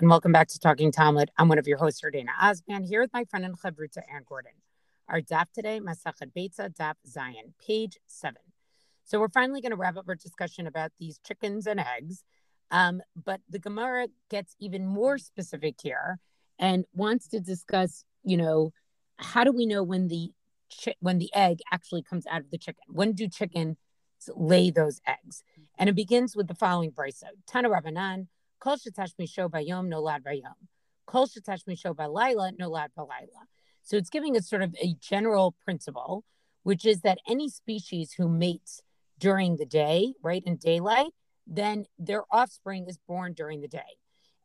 And welcome back to Talking Talmud. I'm one of your hosts, Dana Osman, here with my friend and chavruta, Ann Gordon. Our daf today, Masachet Beitza, daf zayin, page seven. So we're finally going to wrap up our discussion about these chickens and eggs, um, but the Gemara gets even more specific here and wants to discuss, you know, how do we know when the chi- when the egg actually comes out of the chicken? When do chickens lay those eggs? And it begins with the following brisa: Tana Rabbanan. Kol shetash misho bayom nolad bayom. Kol shetash misho balayla nolad balayla. So it's giving us sort of a general principle, which is that any species who mates during the day, right, in daylight, then their offspring is born during the day.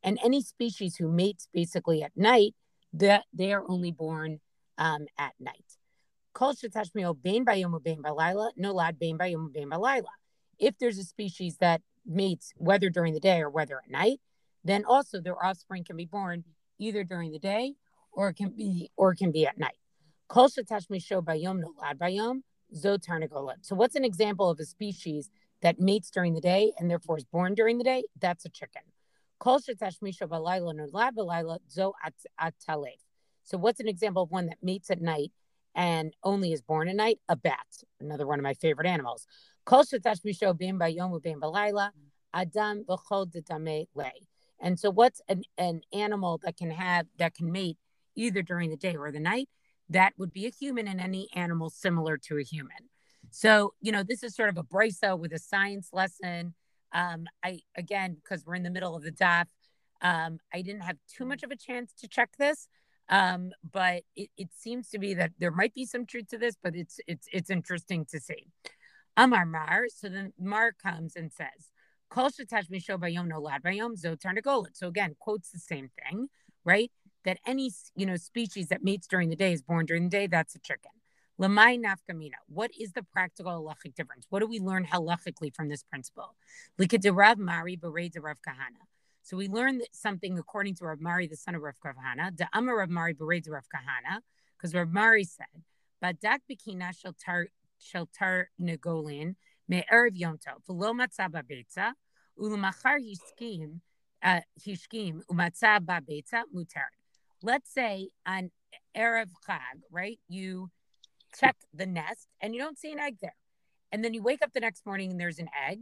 And any species who mates basically at night, that they are only born um, at night. If there's a species that mates whether during the day or whether at night, then also their offspring can be born either during the day or it can be or can be at night. Kol shetashmi show bayom nolad bayom zo tarnagolet. So what's an example of a species that mates during the day and therefore is born during the day? That's a chicken. Kol shetashmi show balayla nolad balayla zo atalef. So what's an example of one that mates at night and only is born at night? A bat, another one of my favorite animals. Adam. And so what's an, an animal that can have that can mate either during the day or the night, that would be a human and any animal similar to a human. So, you know, this is sort of a brisa with a science lesson. Um, I, again, because we're in the middle of the daf, um, I didn't have too much of a chance to check this. Um, but it, it seems to be that there might be some truth to this, but it's it's it's interesting to see. Amar Mar. So then Mar comes and says, Kol shetash misho bayom no lad bayom zo tarnagolet. So again, quotes the same thing, right? that any you know species that mates during the day is born during the day, that's a chicken. Lamai nafkamina. What is the practical halachic difference? What do we learn halachically from this principle? Rav Mari bered Rav Kahana. So we learn something according to Rav Mari, the son of Rav Kahana. The Amar Rav Mari bered Rav Kahana, because Rav Mari said, "Badak bikina sheltar sheltar negolin me erev yomto v'lo matzah ulamachar hishkim uh, hishkim mutar." let's say on Erev Chag, right? You check the nest and you don't see an egg there. And then you wake up the next morning and there's an egg.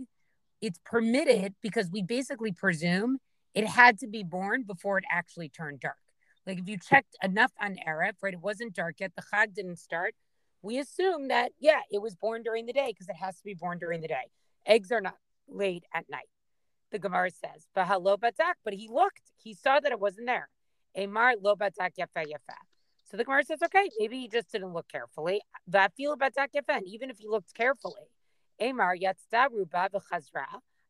It's permitted because we basically presume it had to be born before it actually turned dark. Like if you checked enough on Erev, right? It wasn't dark yet, the Chag didn't start. We assume that, yeah, it was born during the day because it has to be born during the day. Eggs are not laid at night. The Gemara says, but hello, Batak, but he looked, he saw that it wasn't there. Amar lo batak yafa yafa. So the Gemara says, okay, maybe he just didn't look carefully. Vafil batak yafa. Even if he looked carefully, Amar yatzda ruba v'chazra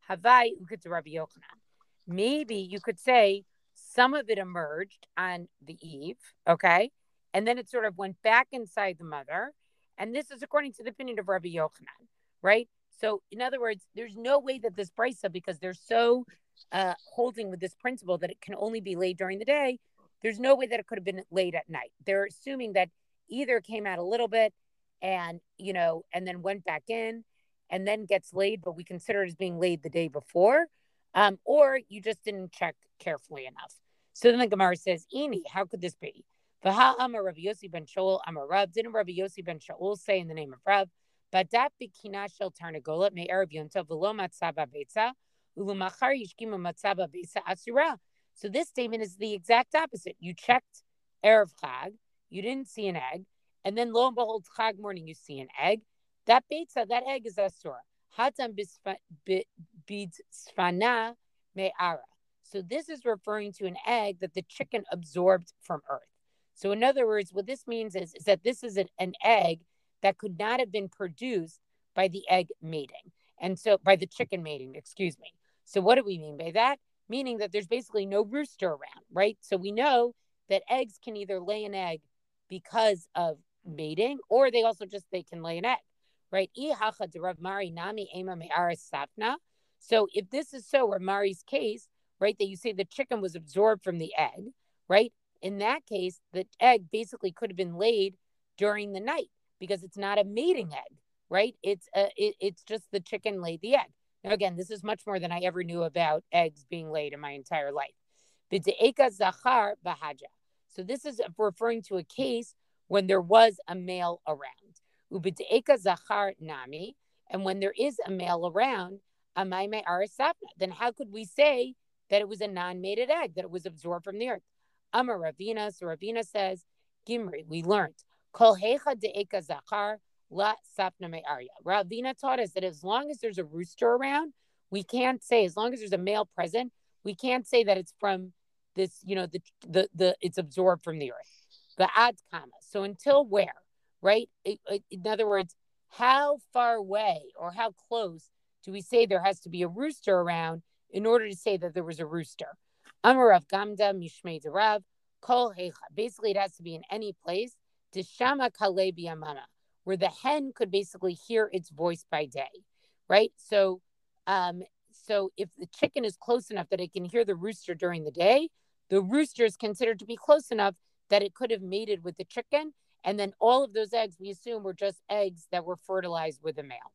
havai ukit Rabbi Yochanan. Maybe you could say some of it emerged on the eve, okay, and then it sort of went back inside the mother. And this is according to the opinion of Rabbi Yochanan, right? So, in other words, there's no way that this brisa, because they're so uh, holding with this principle that it can only be laid during the day, there's no way that it could have been laid at night. They're assuming that either came out a little bit and, you know, and then went back in and then gets laid, but we consider it as being laid the day before, um, or you just didn't check carefully enough. So then the Gemara says, Ini, how could this be? Vaha Amar Rabbi Yossi ben Shaul Amar Rav. Didn't Rabbi Yossi ben Shaul say in the name of Rav, Badat bikina shel tarnagolet me Arab yontav v'lo matzaba beitza ulumachar yishkima matzaba beitza asura. So this statement is the exact opposite. You checked Erev Chag, you didn't see an egg, and then lo and behold, Chag morning, you see an egg. That beitza, that egg is asura. Hatam bidsfana me'ara. So this is referring to an egg that the chicken absorbed from earth. So in other words, what this means is, is that this is an, an egg that could not have been produced by the egg mating. And so by the chicken mating, excuse me. So what do we mean by that? meaning that there's basically no rooster around, right? So we know that eggs can either lay an egg because of mating or they also just they can lay an egg, right? So if this is so, or Mari's case, right, that you say the chicken was absorbed from the egg, right? In that case, the egg basically could have been laid during the night because it's not a mating egg, right? It's a, it, it's just the chicken laid the egg. Now, again, this is much more than I ever knew about eggs being laid in my entire life. Zachar bahaja. So this is referring to a case when there was a male around. Ub'de'eka zachar nami. And when there is a male around, then how could we say that it was a non-mated egg, that it was absorbed from the earth? Amar Ravina. So Ravina says, Gimri, we learned. Kol hecha de'eka zachar la sapna me'arya. Ravina taught us that as long as there's a rooster around, we can't say, as long as there's a male present, we can't say that it's from this, you know, the the the it's absorbed from the earth. The ad comma. So until where, right? It, it, in other words, how far away or how close do we say there has to be a rooster around in order to say that there was a rooster? Amarav Gamda Mishmei Derav Kol Hecha. Basically, it has to be in any place. Deshama Kalebi Amama, where the hen could basically hear its voice by day, right? So, um, so if the chicken is close enough that it can hear the rooster during the day, the rooster is considered to be close enough that it could have mated with the chicken and then all of those eggs, we assume, were just eggs that were fertilized with a male.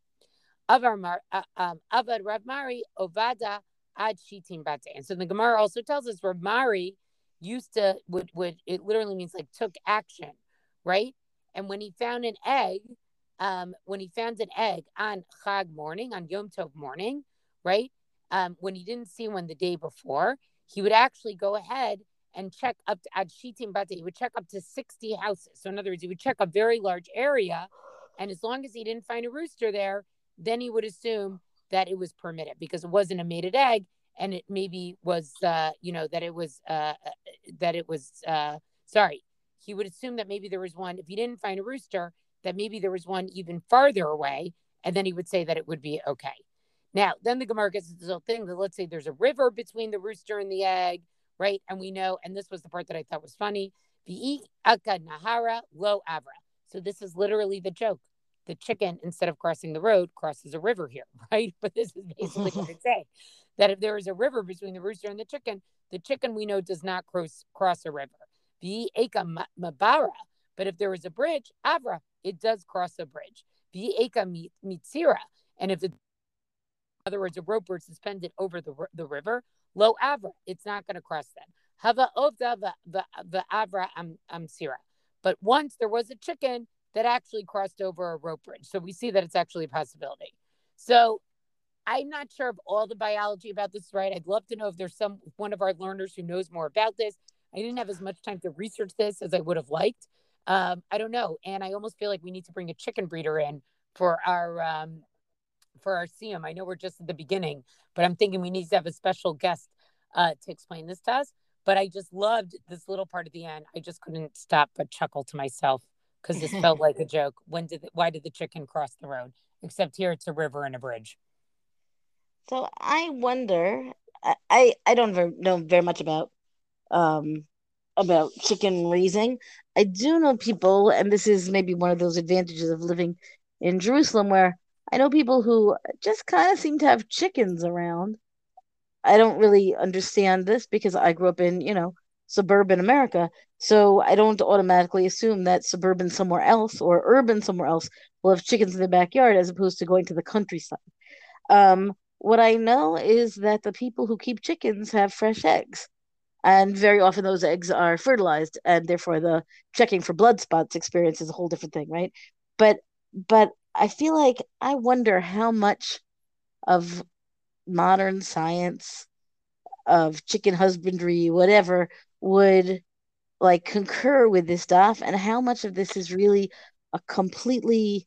Avar uh, um, Avad Rav Mari Ovada Ad Shitin Bate. And so the Gemara also tells us Rav Mari used to would would it literally means like took action, right? And when he found an egg, um, when he found an egg on Chag morning, on Yom Tov morning, right? Um, when he didn't see one the day before, he would actually go ahead and check up to Ad Shitim Bate. He would check up to 60 houses. So in other words, he would check a very large area. And as long as he didn't find a rooster there, then he would assume that it was permitted because it wasn't a mated egg and it maybe was uh, you know that it was uh, uh, that it was uh, sorry he would assume that maybe there was one if he didn't find a rooster that maybe there was one even farther away and then he would say that it would be okay now then the gemara gets this whole thing that let's say there's a river between the rooster and the egg right? And we know, and this was the part that I thought was funny. The nahara lo avra. So this is literally the joke. The chicken, instead of crossing the road, crosses a river here, right? But this is basically what it say that if there is a river between the rooster and the chicken, the chicken we know does not cross cross a river. The eka mabara. But if there is a bridge, avra, it does cross a bridge. The eka mitzira. And if it, in other words, a rope is suspended over the, the river, Lo avra, it's not going to cross them. Hava ovda the avra amsira. But once there was a chicken that actually crossed over a rope bridge. So we see that it's actually a possibility. So I'm not sure if all the biology about this, is right? I'd love to know if there's some one of our learners who knows more about this. I didn't have as much time to research this as I would have liked. Um, I don't know, and I almost feel like we need to bring a chicken breeder in for our um, for our siyum. I know we're just at the beginning, but I'm thinking we need to have a special guest uh, to explain this to us. But I just loved this little part at the end. I just couldn't stop but chuckle to myself because this felt like a joke. When did the, why did the chicken cross the road? Except here it's a river and a bridge. So I wonder. I I don't know very much about um about chicken raising. I do know people, and this is maybe one of those advantages of living in Jerusalem, where I know people who just kind of seem to have chickens around. I don't really understand this because I grew up in, you know, suburban America. So I don't automatically assume that suburban somewhere else or urban somewhere else will have chickens in the backyard as opposed to going to the countryside. Um, what I know is that the people who keep chickens have fresh eggs. And very often those eggs are fertilized, and therefore the checking for blood spots experience is a whole different thing, right? But but I feel like I wonder how much of modern science of chicken husbandry, whatever, would like concur with this stuff, and how much of this is really a completely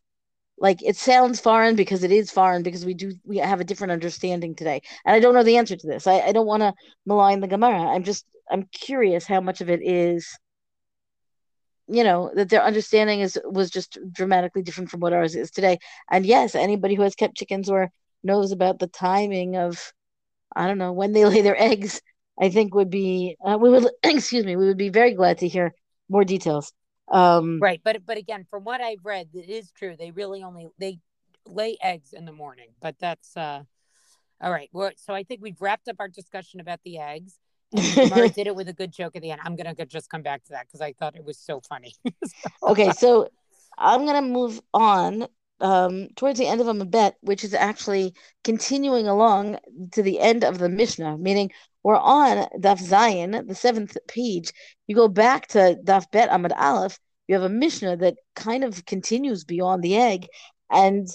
like it sounds foreign because it is foreign because we do we have a different understanding today and i don't know the answer to this. I, I don't want to malign the gemara. I'm just i'm curious how much of it is you know that their understanding is was just dramatically different from what ours is today. And yes anybody who has kept chickens or knows about the timing of i don't know when they lay their eggs i think would be uh, we would excuse me we would be very glad to hear more details um right but but again from what i've read it is true they really only they lay eggs in the morning but that's uh all right well, so i think we've wrapped up our discussion about the eggs Mara did it with a good joke at the end. I'm gonna just come back to that because I thought it was so funny. okay, so I'm gonna move on um, towards the end of a bet, which is actually continuing along to the end of the Mishnah, meaning we're on Daf Zayin, the seventh page. You go back to Daf Bet Amud Aleph, you have a Mishnah that kind of continues beyond the egg, and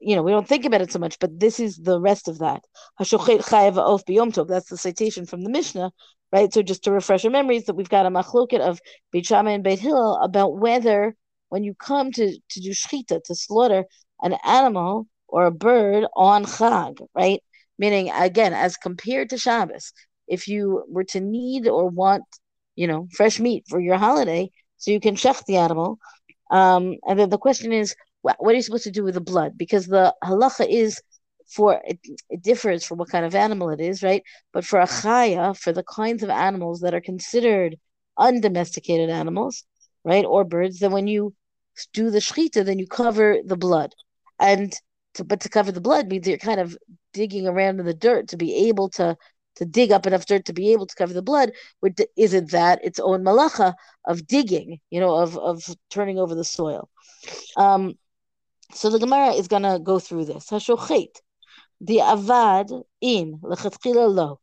you know we don't think about it so much, but this is the rest of that. That's the citation from the Mishnah, right? So just to refresh our memories, that we've got a machloket of Beit Shammai and Beit Hillel about whether when you come to to do shchita to slaughter an animal or a bird on Chag, right? Meaning again, as compared to Shabbos, if you were to need or want, you know, fresh meat for your holiday, so you can shech the animal. Um, and then the question is, what, are you supposed to do with the blood? Because the halacha is for it, it, differs for what kind of animal it is, right? But for a chaya, for the kinds of animals that are considered undomesticated animals, right, or birds, then when you do the shechita, then you cover the blood, and to, but to cover the blood means you're kind of digging around in the dirt to be able to to dig up enough dirt to be able to cover the blood. Which isn't that its own malacha of digging, you know, of of turning over the soil. Um, so the Gemara is to go through this. Hashochet, the avad in lechatchila lo.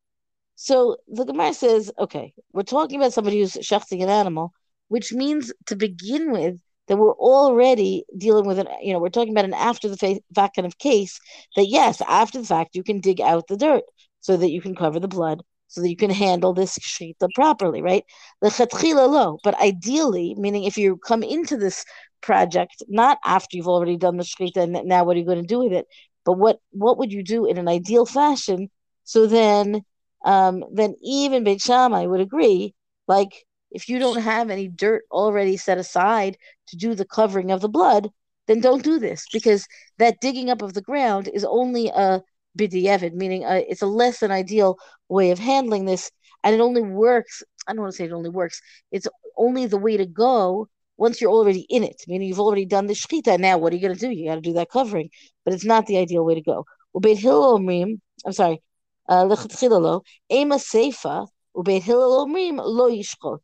So the Gemara says, okay, we're talking about somebody who's shechting an animal, which means to begin with that we're already dealing with an, you know, we're talking about an after the fact kind of case that yes, after the fact you can dig out the dirt so that you can cover the blood, so that you can handle this shita properly, right? The lo, but ideally, meaning if you come into this project not after you've already done the shita and now what are you going to do with it, but what what would you do in an ideal fashion? So then, um, then even Beit Shammai would agree, like if you don't have any dirt already set aside to do the covering of the blood, then don't do this because that digging up of the ground is only a bidiyevit, meaning a, it's a less than ideal way of handling this, and it only works. I don't want to say it only works. It's only the way to go once you're already in it, meaning you've already done the shechita. Now, what are you going to do? You got to do that covering, but it's not the ideal way to go. I'm sorry, uh, lechatchilalo, ema seifa, lo yishchot.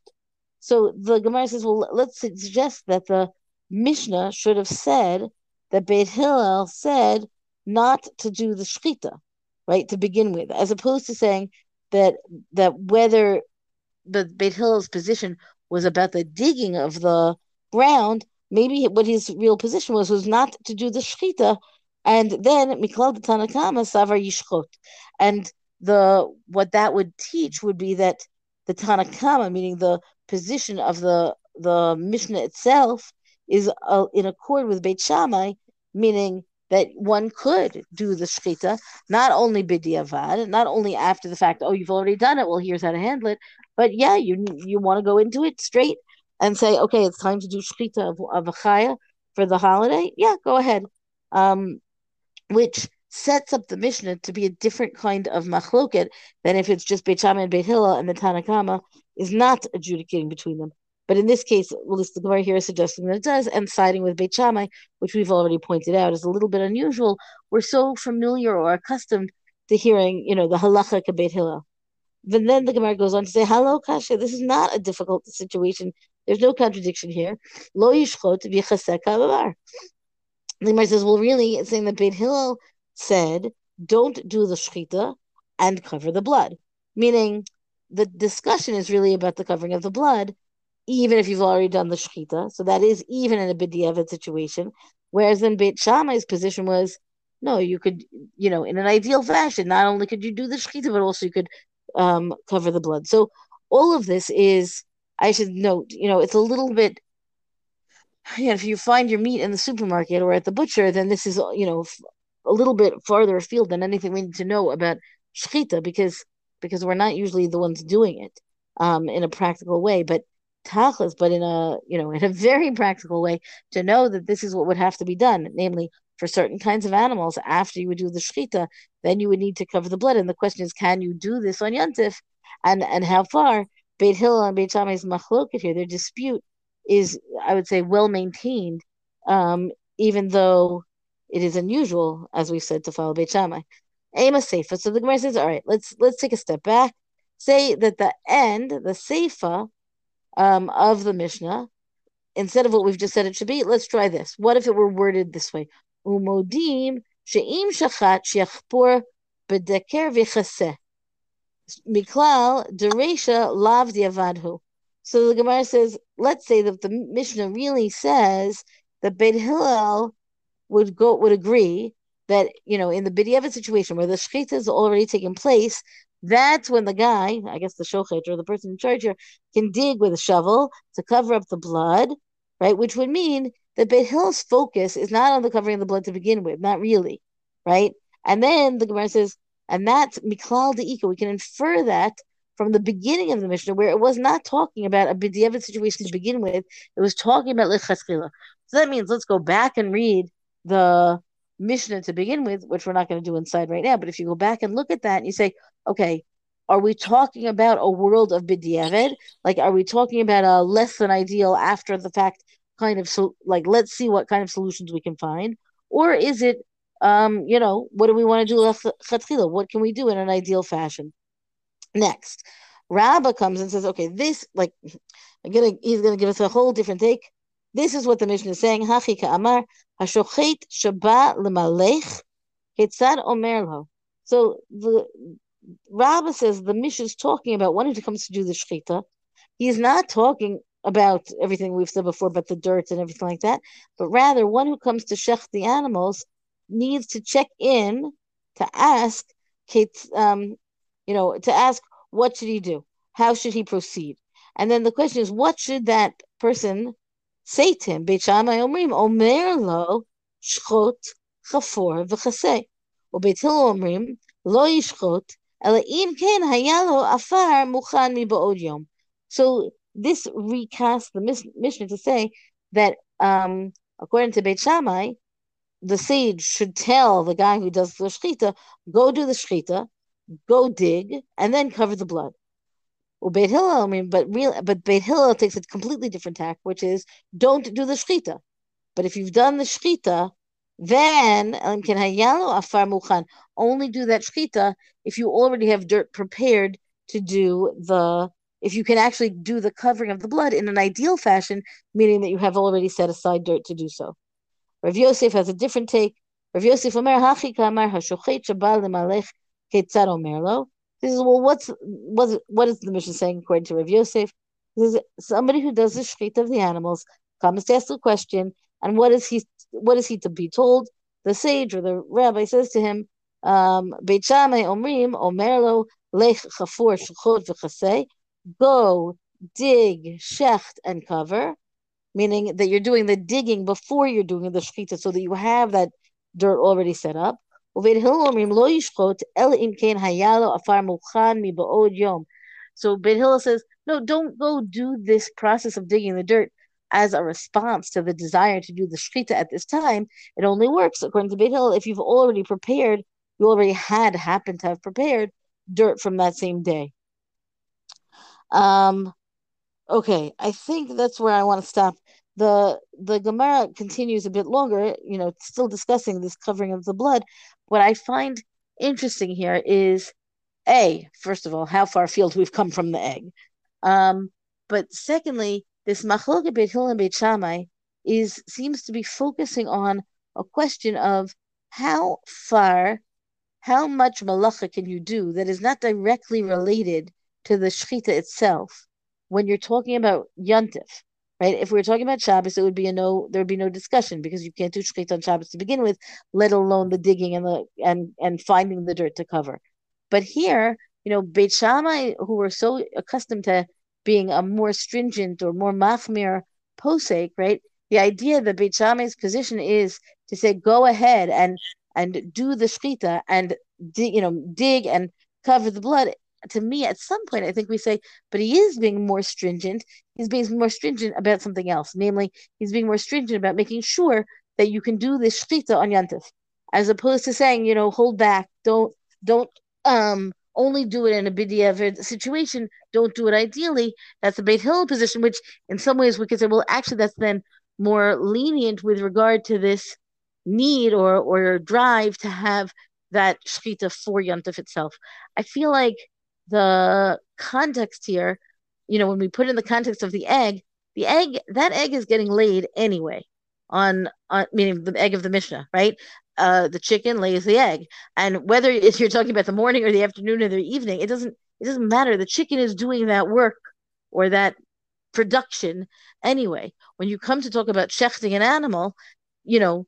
So the Gemara says, well, let's suggest that the Mishnah should have said that Beit Hillel said not to do the shechita, right, to begin with, as opposed to saying that that whether the Beit Hillel's position was about the digging of the ground, maybe what his real position was was not to do the shechita, and then miklal tanakama savar yishchot, and the what that would teach would be that the tanakama, meaning the position of the the Mishnah itself, is uh, in accord with Beit Shammai, meaning that one could do the shechita, not only bidiavad, not only after the fact, oh, you've already done it, well, here's how to handle it, but yeah, you you want to go into it straight and say, okay, it's time to do shechita of, of a chaya for the holiday. Yeah, go ahead. Um, which sets up the Mishnah to be a different kind of machloket than if it's just Beit and Beit Hillel and the Tanakama is not adjudicating between them. But in this case, well, the Gemara here is suggesting that it does, and siding with Beit Shammai, which we've already pointed out is a little bit unusual. We're so familiar or accustomed to hearing, you know, the halacha Beit Hillel. But then the Gemara goes on to say, "Hello, Kasha. This is not a difficult situation. There's no contradiction here. Lo yishchot v'chasek The Gemara says, "Well, really, it's saying that Beit Hillel said, don't do the shechita and cover the blood, meaning." The discussion is really about the covering of the blood, even if you've already done the shechita. So that is even in a b'diavad situation. Whereas in Beit Shammai's position was, no, you could, you know, in an ideal fashion, not only could you do the shechita, but also you could um, cover the blood. So all of this is, I should note, you know, it's a little bit. You know, if you find your meat in the supermarket or at the butcher, then this is, you know, a little bit farther afield than anything we need to know about shechita because because we're not usually the ones doing it um, in a practical way. But tachlis, but in a you know in a very practical way to know that this is what would have to be done, namely for certain kinds of animals after you would do the shechita, then you would need to cover the blood. And the question is, can you do this on Yantif? And and how far? Beit Hillel and Beit Shammai's machloket here, their dispute is, I would say, well maintained, um, even though it is unusual, as we've said, to follow Beit Shammai. Aim a Seifa. So the Gemara says, all right, let's let's take a step back. Say that the end, the Seifa um, of the Mishnah, instead of what we've just said it should be, let's try this. What if it were worded this way? Umodim she'im shachat shiachpur bedeker v'chaseh. Miklal deresha lav diavadhu. So the Gemara says, let's say that the Mishnah really says that Beit Hillel would go would agree that you know in the B'diavad situation where the shechita is already taken place, that's when the guy, I guess the shochet or the person in charge here, can dig with a shovel to cover up the blood, right? Which would mean that Beit Hillel's focus is not on the covering of the blood to begin with, not really, right? And then the Gemara says, and that's miklal deika. We can infer that from the beginning of the Mishnah, where it was not talking about a b'diavad situation to begin with. It was talking about lechaskila. So that means let's go back and read the Mishnah to begin with, which we're not going to do inside right now. But if you go back and look at that and you say, okay, are we talking about a world of b'diavad? Like, are we talking about a less than ideal after the fact kind of so like let's see what kind of solutions we can find, or is it um, you know, what do we want to do? What can we do in an ideal fashion? Next, Rabbah comes and says, okay, this, like, I'm gonna, he's going to give us a whole different take. This is what the Mishnah is saying. Hachi ka'amar, hashochet shaba lemalech, ketzad omerlo. So the Rabbah says the Mishnah is talking about when he comes to do the shechita. He's not talking about everything we've said before, but the dirt and everything like that, but rather one who comes to shech the animals needs to check in to ask Kate, um, you know, to ask what should he do? How should he proceed? And then the question is, what should that person so this recasts the Mishnah to say that um, according to Beit Shammai, the sage should tell the guy who does the shchita, go do the shchita, go dig, and then cover the blood. Well, Beit Hillel, I mean, but real, but Beit Hillel takes a completely different tack, which is don't do the shechita. But if you've done the shechita, then um, only do that shechita if you already have dirt prepared to do the if you can actually do the covering of the blood in an ideal fashion, meaning that you have already set aside dirt to do so. Rav Yosef has a different take. Rav Yosef Omer Hachi Kamar Hashochet Shabal Lemalech Ketzad Omerlo. This is well, what's what's what is the Mishnah saying according to Rav Yosef? This is somebody who does the shechit of the animals comes to ask the question, and what is he what is he to be told? The sage or the rabbi says to him, um, Beit Shammai Omrim Omerlo Lech V'Chasei. Go dig, shecht, and cover meaning that you're doing the digging before you're doing the shechita, so that you have that dirt already set up. So Beit Hillel says, no, don't go do this process of digging the dirt as a response to the desire to do the shkita at this time. It only works, according to Beit Hillel, if you've already prepared, you already had happened to have prepared dirt from that same day. Um, okay, I think that's where I want to stop the the Gemara continues a bit longer, you know, still discussing this covering of the blood. What I find interesting here is a first of all how far afield we've come from the egg, um, but secondly, this machloka beit Hillel and beit Shammai is seems to be focusing on a question of how far, how much malacha can you do that is not directly related to the shechita itself when you're talking about yontif right? If we were talking about Shabbos, it would be a no. There would be no discussion because you can't do shechit on Shabbos to begin with, let alone the digging and the and and finding the dirt to cover. But here, you know, Beit Shammai, who were so accustomed to being a more stringent or more machmir posek, right? The idea that Beit Shammai's position is to say, go ahead and and do the shechita and you know, dig and cover the blood to me, at some point, I think we say, but he is being more stringent. He's being more stringent about something else. Namely, he's being more stringent about making sure that you can do this shchita on Yantif, as opposed to saying, you know, hold back, don't, don't, um, only do it in a bidiyah situation. Don't do it ideally. That's the Beit Hill position, which in some ways we could say, well, actually, that's then more lenient with regard to this need or or drive to have that shchita for Yantif itself. I feel like the context here, you know, when we put in the context of the egg, the egg, that egg is getting laid anyway. on, on meaning the egg of the Mishnah, right? Uh, the chicken lays the egg, and whether if you're talking about the morning or the afternoon or the evening, it doesn't it doesn't matter. The chicken is doing that work or that production anyway. When you come to talk about shechting an animal, you know,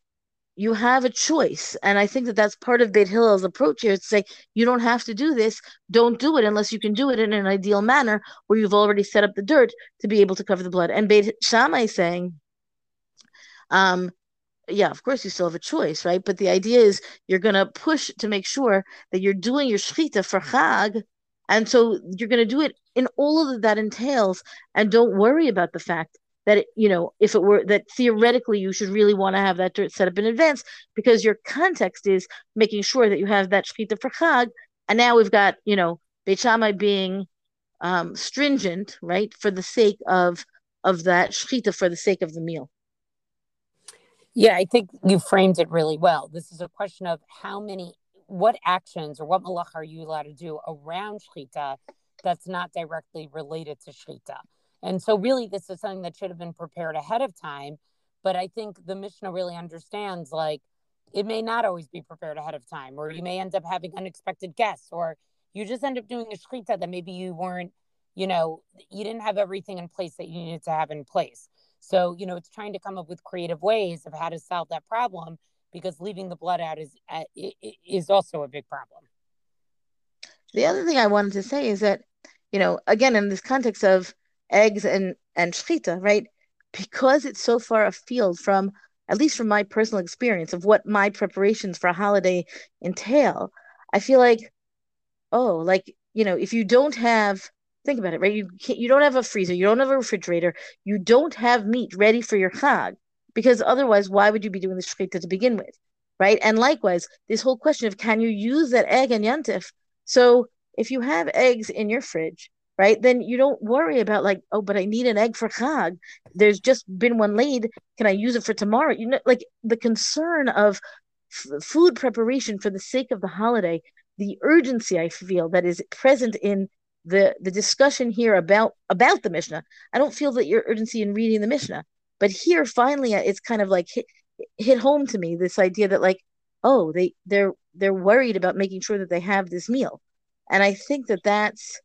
you have a choice. And I think that that's part of Beit Hillel's approach here to say, you don't have to do this. Don't do it unless you can do it in an ideal manner where you've already set up the dirt to be able to cover the blood. And Beit Shammai is saying, um, yeah, of course you still have a choice, right? But the idea is you're going to push to make sure that you're doing your shechita for Chag. And so you're going to do it in all of that entails. And don't worry about the fact that it, you know if it were that theoretically you should really want to have that dirt set up in advance because your context is making sure that you have that shechita for chag, and now we've got you know Beit Shammai being um, stringent, right, for the sake of of that shechita for the sake of the meal. Yeah, I think you framed it really well. This is a question of how many, what actions or what malach are you allowed to do around shechita that's not directly related to shechita. And so, really, this is something that should have been prepared ahead of time. But I think the Mishnah really understands like it may not always be prepared ahead of time, or you may end up having unexpected guests, or you just end up doing a shechita that maybe you weren't, you know, you didn't have everything in place that you needed to have in place. So, you know, it's trying to come up with creative ways of how to solve that problem because leaving the blood out is uh, is also a big problem. The other thing I wanted to say is that, you know, again, in this context of eggs and and shchita, right? Because it's so far afield from at least from my personal experience of what my preparations for a holiday entail, I feel like, oh, like you know, if you don't have think about it, right? You can't, you don't have a freezer, you don't have a refrigerator, you don't have meat ready for your chag, because otherwise, why would you be doing the shchita to begin with, right? And likewise, this whole question of can you use that egg and yantif? So if you have eggs in your fridge right? Then you don't worry about like, oh, but I need an egg for Chag. There's just been one laid. Can I use it for tomorrow? You know, like the concern of f- food preparation for the sake of the holiday, the urgency I feel that is present in the the discussion here about about the Mishnah. I don't feel that your urgency in reading the Mishnah, but here finally uh, it's kind of like hit, hit home to me this idea that like, oh, they they're they're worried about making sure that they have this meal, and I think that that's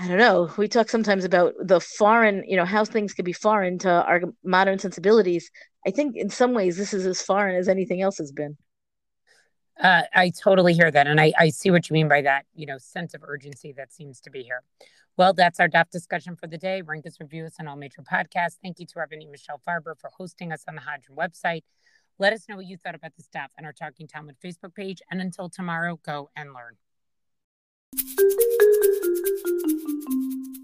I don't know. We talk sometimes about the foreign, you know, how things could be foreign to our modern sensibilities. I think in some ways this is as foreign as anything else has been. Uh, I totally hear that. And I, I see what you mean by that, you know, sense of urgency that seems to be here. Well, that's our daf discussion for the day. Rank us, review us on all major podcasts. Thank you to Rabbanit Michelle Farber for hosting us on the Hadran website. Let us know what you thought about the staff and our Talking Talmud Facebook page. And until tomorrow, go and learn. アハハハ。